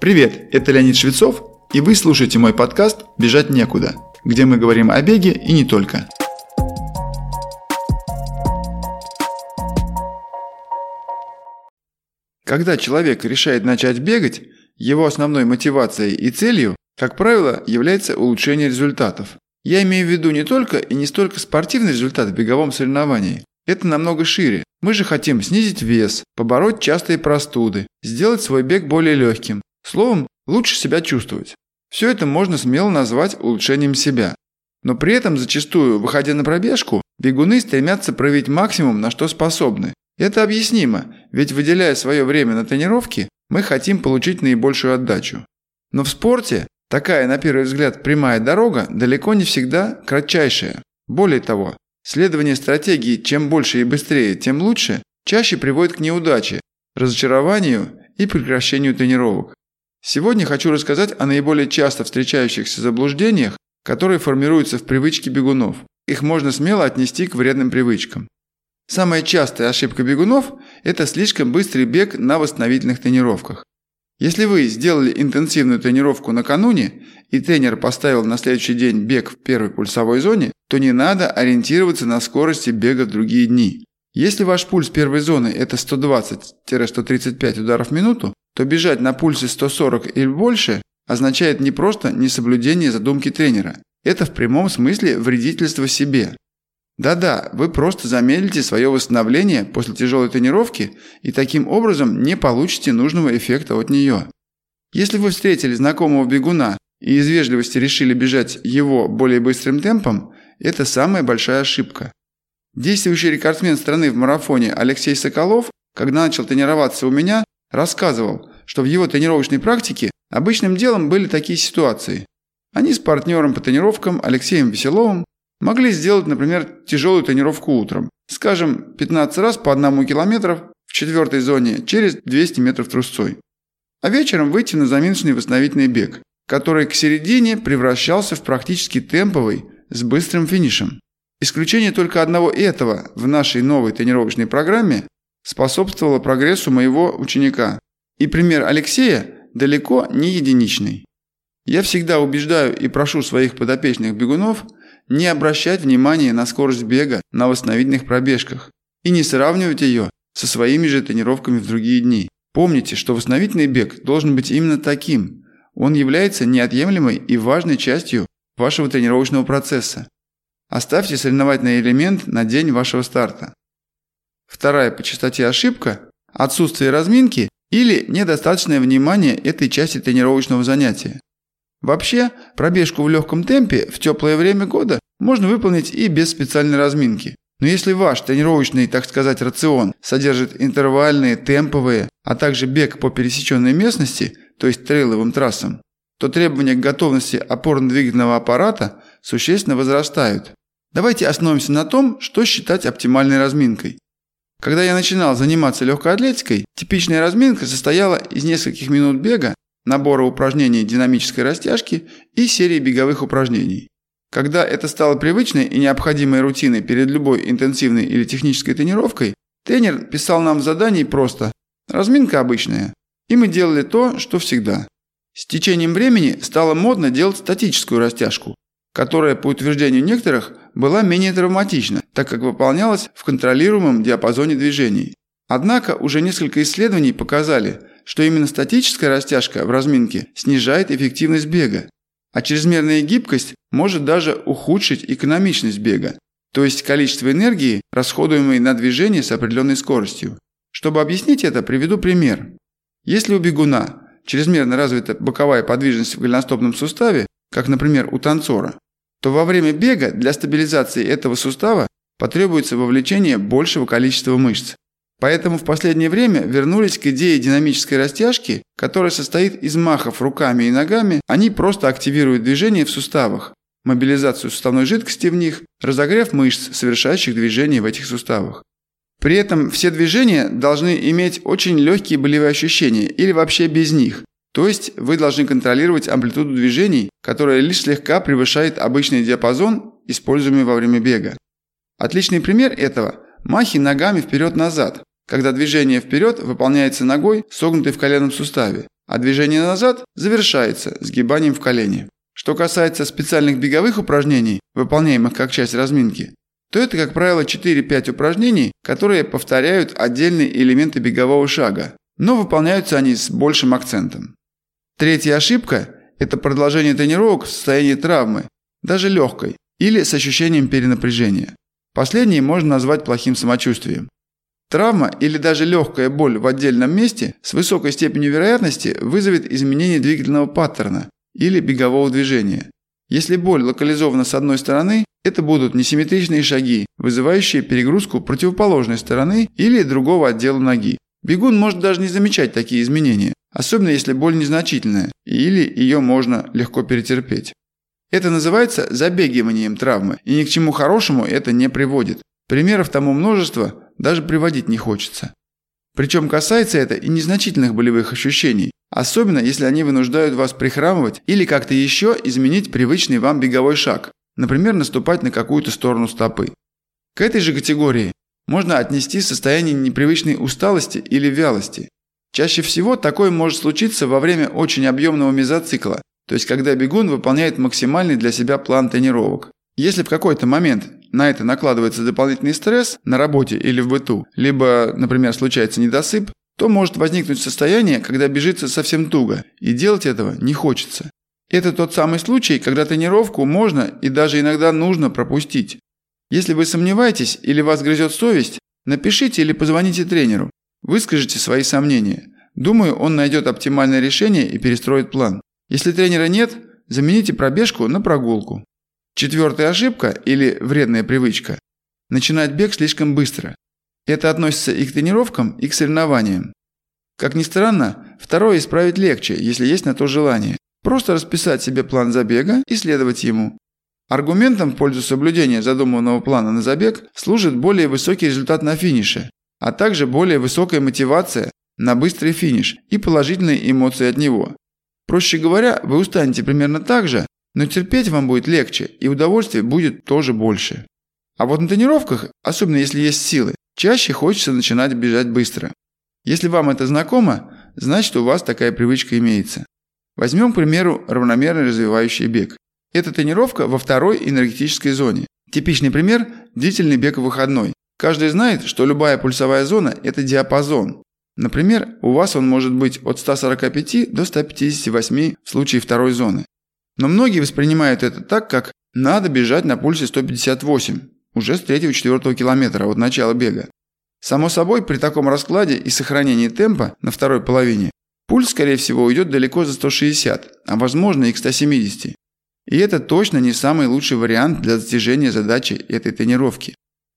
Привет, это Леонид Швецов, и вы слушаете мой подкаст «Бежать некуда», где мы говорим о беге и не только. Когда человек решает начать бегать, его основной мотивацией и целью, как правило, является улучшение результатов. Я имею в виду не только и не столько спортивный результат в беговом соревновании. Это намного шире. Мы же хотим снизить вес, побороть частые простуды, сделать свой бег более легким. Словом, лучше себя чувствовать. Все это можно смело назвать улучшением себя. Но при этом зачастую, выходя на пробежку, бегуны стремятся проявить максимум, на что способны. Это объяснимо, ведь выделяя свое время на тренировки, мы хотим получить наибольшую отдачу. Но в спорте такая, на первый взгляд, прямая дорога далеко не всегда кратчайшая. Более того, следование стратегии «чем больше и быстрее, тем лучше» чаще приводит к неудаче, разочарованию и прекращению тренировок. Сегодня хочу рассказать о наиболее часто встречающихся заблуждениях, которые формируются в привычке бегунов. Их можно смело отнести к вредным привычкам. Самая частая ошибка бегунов – это слишком быстрый бег на восстановительных тренировках. Если вы сделали интенсивную тренировку накануне, и тренер поставил на следующий день бег в первой пульсовой зоне, то не надо ориентироваться на скорости бега в другие дни. Если ваш пульс первой зоны – это 120-135 ударов в минуту, то бежать на пульсе 140 или больше означает не просто несоблюдение задумки тренера. Это в прямом смысле вредительство себе. Да-да, вы просто замедлите свое восстановление после тяжелой тренировки и таким образом не получите нужного эффекта от нее. Если вы встретили знакомого бегуна и из вежливости решили бежать его более быстрым темпом, это самая большая ошибка. Действующий рекордсмен страны в марафоне Алексей Соколов, когда начал тренироваться у меня, рассказывал, что в его тренировочной практике обычным делом были такие ситуации. Они с партнером по тренировкам Алексеем Веселовым Могли сделать, например, тяжелую тренировку утром. Скажем, 15 раз по одному километров в четвертой зоне через 200 метров трусцой. А вечером выйти на заминочный восстановительный бег, который к середине превращался в практически темповый с быстрым финишем. Исключение только одного этого в нашей новой тренировочной программе способствовало прогрессу моего ученика. И пример Алексея далеко не единичный. Я всегда убеждаю и прошу своих подопечных бегунов – не обращать внимания на скорость бега на восстановительных пробежках и не сравнивать ее со своими же тренировками в другие дни. Помните, что восстановительный бег должен быть именно таким. Он является неотъемлемой и важной частью вашего тренировочного процесса. Оставьте соревновательный элемент на день вашего старта. Вторая по частоте ошибка – отсутствие разминки или недостаточное внимание этой части тренировочного занятия. Вообще, пробежку в легком темпе в теплое время года можно выполнить и без специальной разминки. Но если ваш тренировочный, так сказать, рацион содержит интервальные, темповые, а также бег по пересеченной местности, то есть трейловым трассам, то требования к готовности опорно-двигательного аппарата существенно возрастают. Давайте остановимся на том, что считать оптимальной разминкой. Когда я начинал заниматься легкой атлетикой, типичная разминка состояла из нескольких минут бега набора упражнений динамической растяжки и серии беговых упражнений. Когда это стало привычной и необходимой рутиной перед любой интенсивной или технической тренировкой, тренер писал нам в задании просто «разминка обычная», и мы делали то, что всегда. С течением времени стало модно делать статическую растяжку, которая, по утверждению некоторых, была менее травматична, так как выполнялась в контролируемом диапазоне движений. Однако уже несколько исследований показали – что именно статическая растяжка в разминке снижает эффективность бега, а чрезмерная гибкость может даже ухудшить экономичность бега, то есть количество энергии, расходуемой на движение с определенной скоростью. Чтобы объяснить это, приведу пример. Если у бегуна чрезмерно развита боковая подвижность в голеностопном суставе, как, например, у танцора, то во время бега для стабилизации этого сустава потребуется вовлечение большего количества мышц. Поэтому в последнее время вернулись к идее динамической растяжки, которая состоит из махов руками и ногами, они просто активируют движение в суставах, мобилизацию суставной жидкости в них, разогрев мышц, совершающих движения в этих суставах. При этом все движения должны иметь очень легкие болевые ощущения или вообще без них. То есть вы должны контролировать амплитуду движений, которая лишь слегка превышает обычный диапазон, используемый во время бега. Отличный пример этого Махи ногами вперед-назад, когда движение вперед выполняется ногой, согнутой в коленном суставе. а движение назад завершается сгибанием в колени. Что касается специальных беговых упражнений, выполняемых как часть разминки, то это, как правило, 4-5 упражнений, которые повторяют отдельные элементы бегового шага, но выполняются они с большим акцентом. Третья ошибка – это продолжение тренировок в состоянии травмы, даже легкой, или с ощущением перенапряжения. Последнее можно назвать плохим самочувствием. Травма или даже легкая боль в отдельном месте с высокой степенью вероятности вызовет изменение двигательного паттерна или бегового движения. Если боль локализована с одной стороны, это будут несимметричные шаги, вызывающие перегрузку противоположной стороны или другого отдела ноги. Бегун может даже не замечать такие изменения, особенно если боль незначительная или ее можно легко перетерпеть. Это называется забегиванием травмы, и ни к чему хорошему это не приводит. Примеров тому множество, даже приводить не хочется. Причем касается это и незначительных болевых ощущений, особенно если они вынуждают вас прихрамывать или как-то еще изменить привычный вам беговой шаг, например, наступать на какую-то сторону стопы. К этой же категории можно отнести состояние непривычной усталости или вялости. Чаще всего такое может случиться во время очень объемного мезоцикла, то есть когда бегун выполняет максимальный для себя план тренировок. Если в какой-то момент на это накладывается дополнительный стресс на работе или в быту, либо, например, случается недосып, то может возникнуть состояние, когда бежится совсем туго, и делать этого не хочется. Это тот самый случай, когда тренировку можно и даже иногда нужно пропустить. Если вы сомневаетесь или вас грызет совесть, напишите или позвоните тренеру. Выскажите свои сомнения. Думаю, он найдет оптимальное решение и перестроит план. Если тренера нет, замените пробежку на прогулку. Четвертая ошибка или вредная привычка – начинать бег слишком быстро. Это относится и к тренировкам, и к соревнованиям. Как ни странно, второе исправить легче, если есть на то желание. Просто расписать себе план забега и следовать ему. Аргументом в пользу соблюдения задуманного плана на забег служит более высокий результат на финише, а также более высокая мотивация на быстрый финиш и положительные эмоции от него. Проще говоря, вы устанете примерно так же, но терпеть вам будет легче и удовольствия будет тоже больше. А вот на тренировках, особенно если есть силы, чаще хочется начинать бежать быстро. Если вам это знакомо, значит у вас такая привычка имеется. Возьмем, к примеру, равномерно развивающий бег. Это тренировка во второй энергетической зоне. Типичный пример – длительный бег в выходной. Каждый знает, что любая пульсовая зона – это диапазон. Например, у вас он может быть от 145 до 158 в случае второй зоны. Но многие воспринимают это так, как надо бежать на пульсе 158, уже с 3-4 километра от начала бега. Само собой, при таком раскладе и сохранении темпа на второй половине, пульс, скорее всего, уйдет далеко за 160, а возможно и к 170. И это точно не самый лучший вариант для достижения задачи этой тренировки.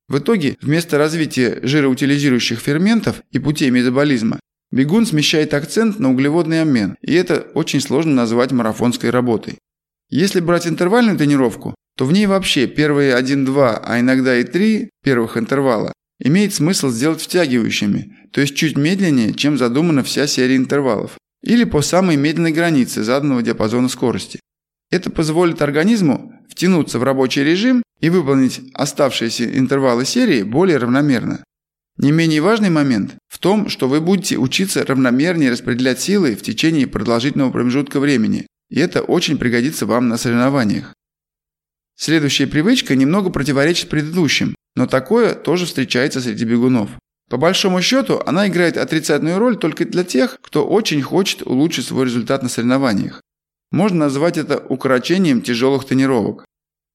В итоге, вместо развития жироутилизирующих ферментов и путей метаболизма, бегун смещает акцент на углеводный обмен, и это очень сложно назвать марафонской работой. Если брать интервальную тренировку, то в ней вообще первые 1-2, а иногда и 3 первых интервала имеет смысл сделать втягивающими, то есть чуть медленнее, чем задумана вся серия интервалов, или по самой медленной границе заданного диапазона скорости. Это позволит организму втянуться в рабочий режим и выполнить оставшиеся интервалы серии более равномерно. Не менее важный момент в том, что вы будете учиться равномернее распределять силы в течение продолжительного промежутка времени, и это очень пригодится вам на соревнованиях. Следующая привычка немного противоречит предыдущим, но такое тоже встречается среди бегунов. По большому счету, она играет отрицательную роль только для тех, кто очень хочет улучшить свой результат на соревнованиях. Можно назвать это укорочением тяжелых тренировок.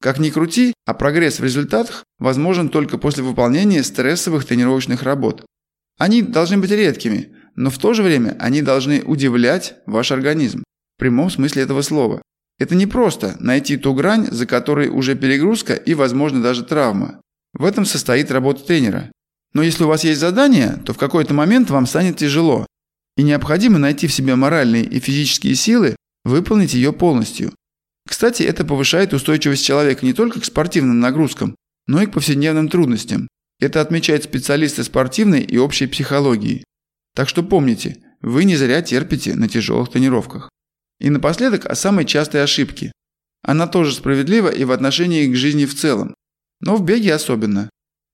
Как ни крути, а прогресс в результатах возможен только после выполнения стрессовых тренировочных работ. Они должны быть редкими, но в то же время они должны удивлять ваш организм. В прямом смысле этого слова. Это не просто найти ту грань, за которой уже перегрузка и, возможно, даже травма. В этом состоит работа тренера. Но если у вас есть задание, то в какой-то момент вам станет тяжело. И необходимо найти в себе моральные и физические силы, выполнить ее полностью. Кстати, это повышает устойчивость человека не только к спортивным нагрузкам, но и к повседневным трудностям. Это отмечают специалисты спортивной и общей психологии. Так что помните, вы не зря терпите на тяжелых тренировках. И напоследок о самой частой ошибке. Она тоже справедлива и в отношении к жизни в целом. Но в беге особенно.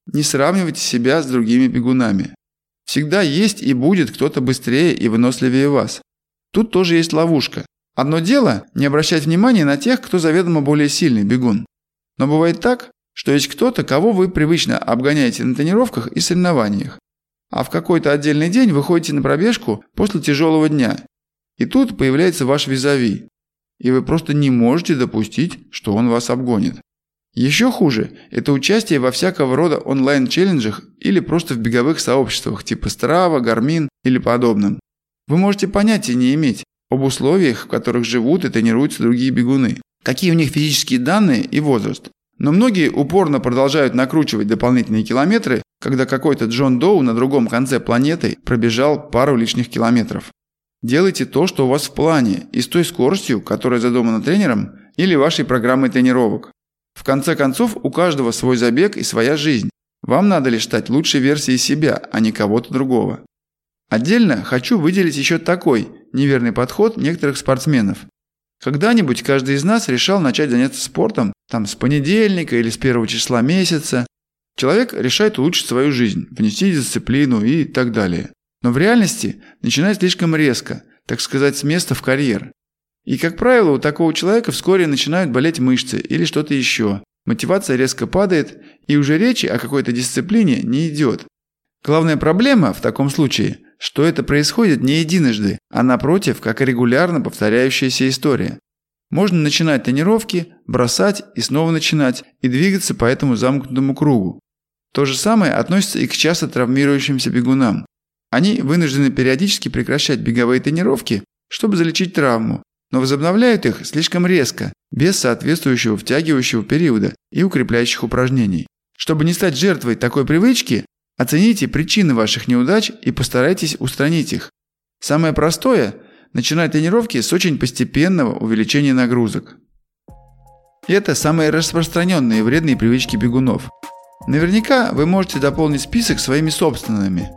Не сравнивайте себя с другими бегунами. Всегда есть и будет кто-то быстрее и выносливее вас. Тут тоже есть ловушка. Одно дело – не обращать внимания на тех, кто заведомо более сильный бегун. Но бывает так, что есть кто-то, кого вы привычно обгоняете на тренировках и соревнованиях. А в какой-то отдельный день вы ходите на пробежку после тяжелого дня. И тут появляется ваш визави. И вы просто не можете допустить, что он вас обгонит. Еще хуже – это участие во всякого рода онлайн-челленджах или просто в беговых сообществах типа Strava, Garmin или подобном. Вы можете понятия не иметь об условиях, в которых живут и тренируются другие бегуны, какие у них физические данные и возраст. Но многие упорно продолжают накручивать дополнительные километры, когда какой-то Джон Доу на другом конце планеты пробежал пару лишних километров. Делайте то, что у вас в плане, и с той скоростью, которая задумана тренером или вашей программой тренировок. В конце концов, у каждого свой забег и своя жизнь. Вам надо лишь стать лучшей версией себя, а не кого-то другого. Отдельно хочу выделить еще такой неверный подход некоторых спортсменов. Когда-нибудь каждый из нас решал начать заняться спортом там с понедельника или с первого числа месяца. Человек решает улучшить свою жизнь, внести дисциплину и так далее. Но в реальности начинает слишком резко, так сказать, с места в карьер. И, как правило, у такого человека вскоре начинают болеть мышцы или что-то еще. Мотивация резко падает, и уже речи о какой-то дисциплине не идет. Главная проблема в таком случае, что это происходит не единожды, а напротив, как регулярно повторяющаяся история. Можно начинать тренировки, бросать и снова начинать, и двигаться по этому замкнутому кругу. То же самое относится и к часто травмирующимся бегунам. Они вынуждены периодически прекращать беговые тренировки, чтобы залечить травму, но возобновляют их слишком резко, без соответствующего втягивающего периода и укрепляющих упражнений. Чтобы не стать жертвой такой привычки, оцените причины ваших неудач и постарайтесь устранить их. Самое простое – начинать тренировки с очень постепенного увеличения нагрузок. Это самые распространенные вредные привычки бегунов. Наверняка вы можете дополнить список своими собственными.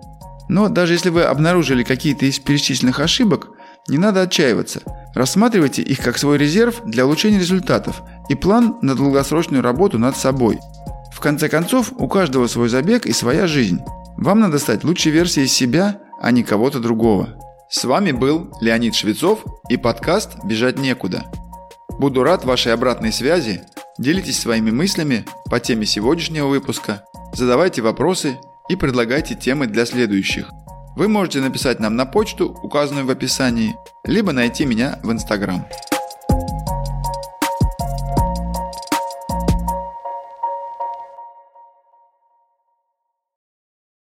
Но даже если вы обнаружили какие-то из перечисленных ошибок, не надо отчаиваться. Рассматривайте их как свой резерв для улучшения результатов и план на долгосрочную работу над собой. В конце концов, у каждого свой забег и своя жизнь. Вам надо стать лучшей версией себя, а не кого-то другого. С вами был Леонид Швецов и подкаст «Бежать некуда». Буду рад вашей обратной связи. Делитесь своими мыслями по теме сегодняшнего выпуска, задавайте вопросы и предлагайте темы для следующих. Вы можете написать нам на почту, указанную в описании, либо найти меня в Инстаграм.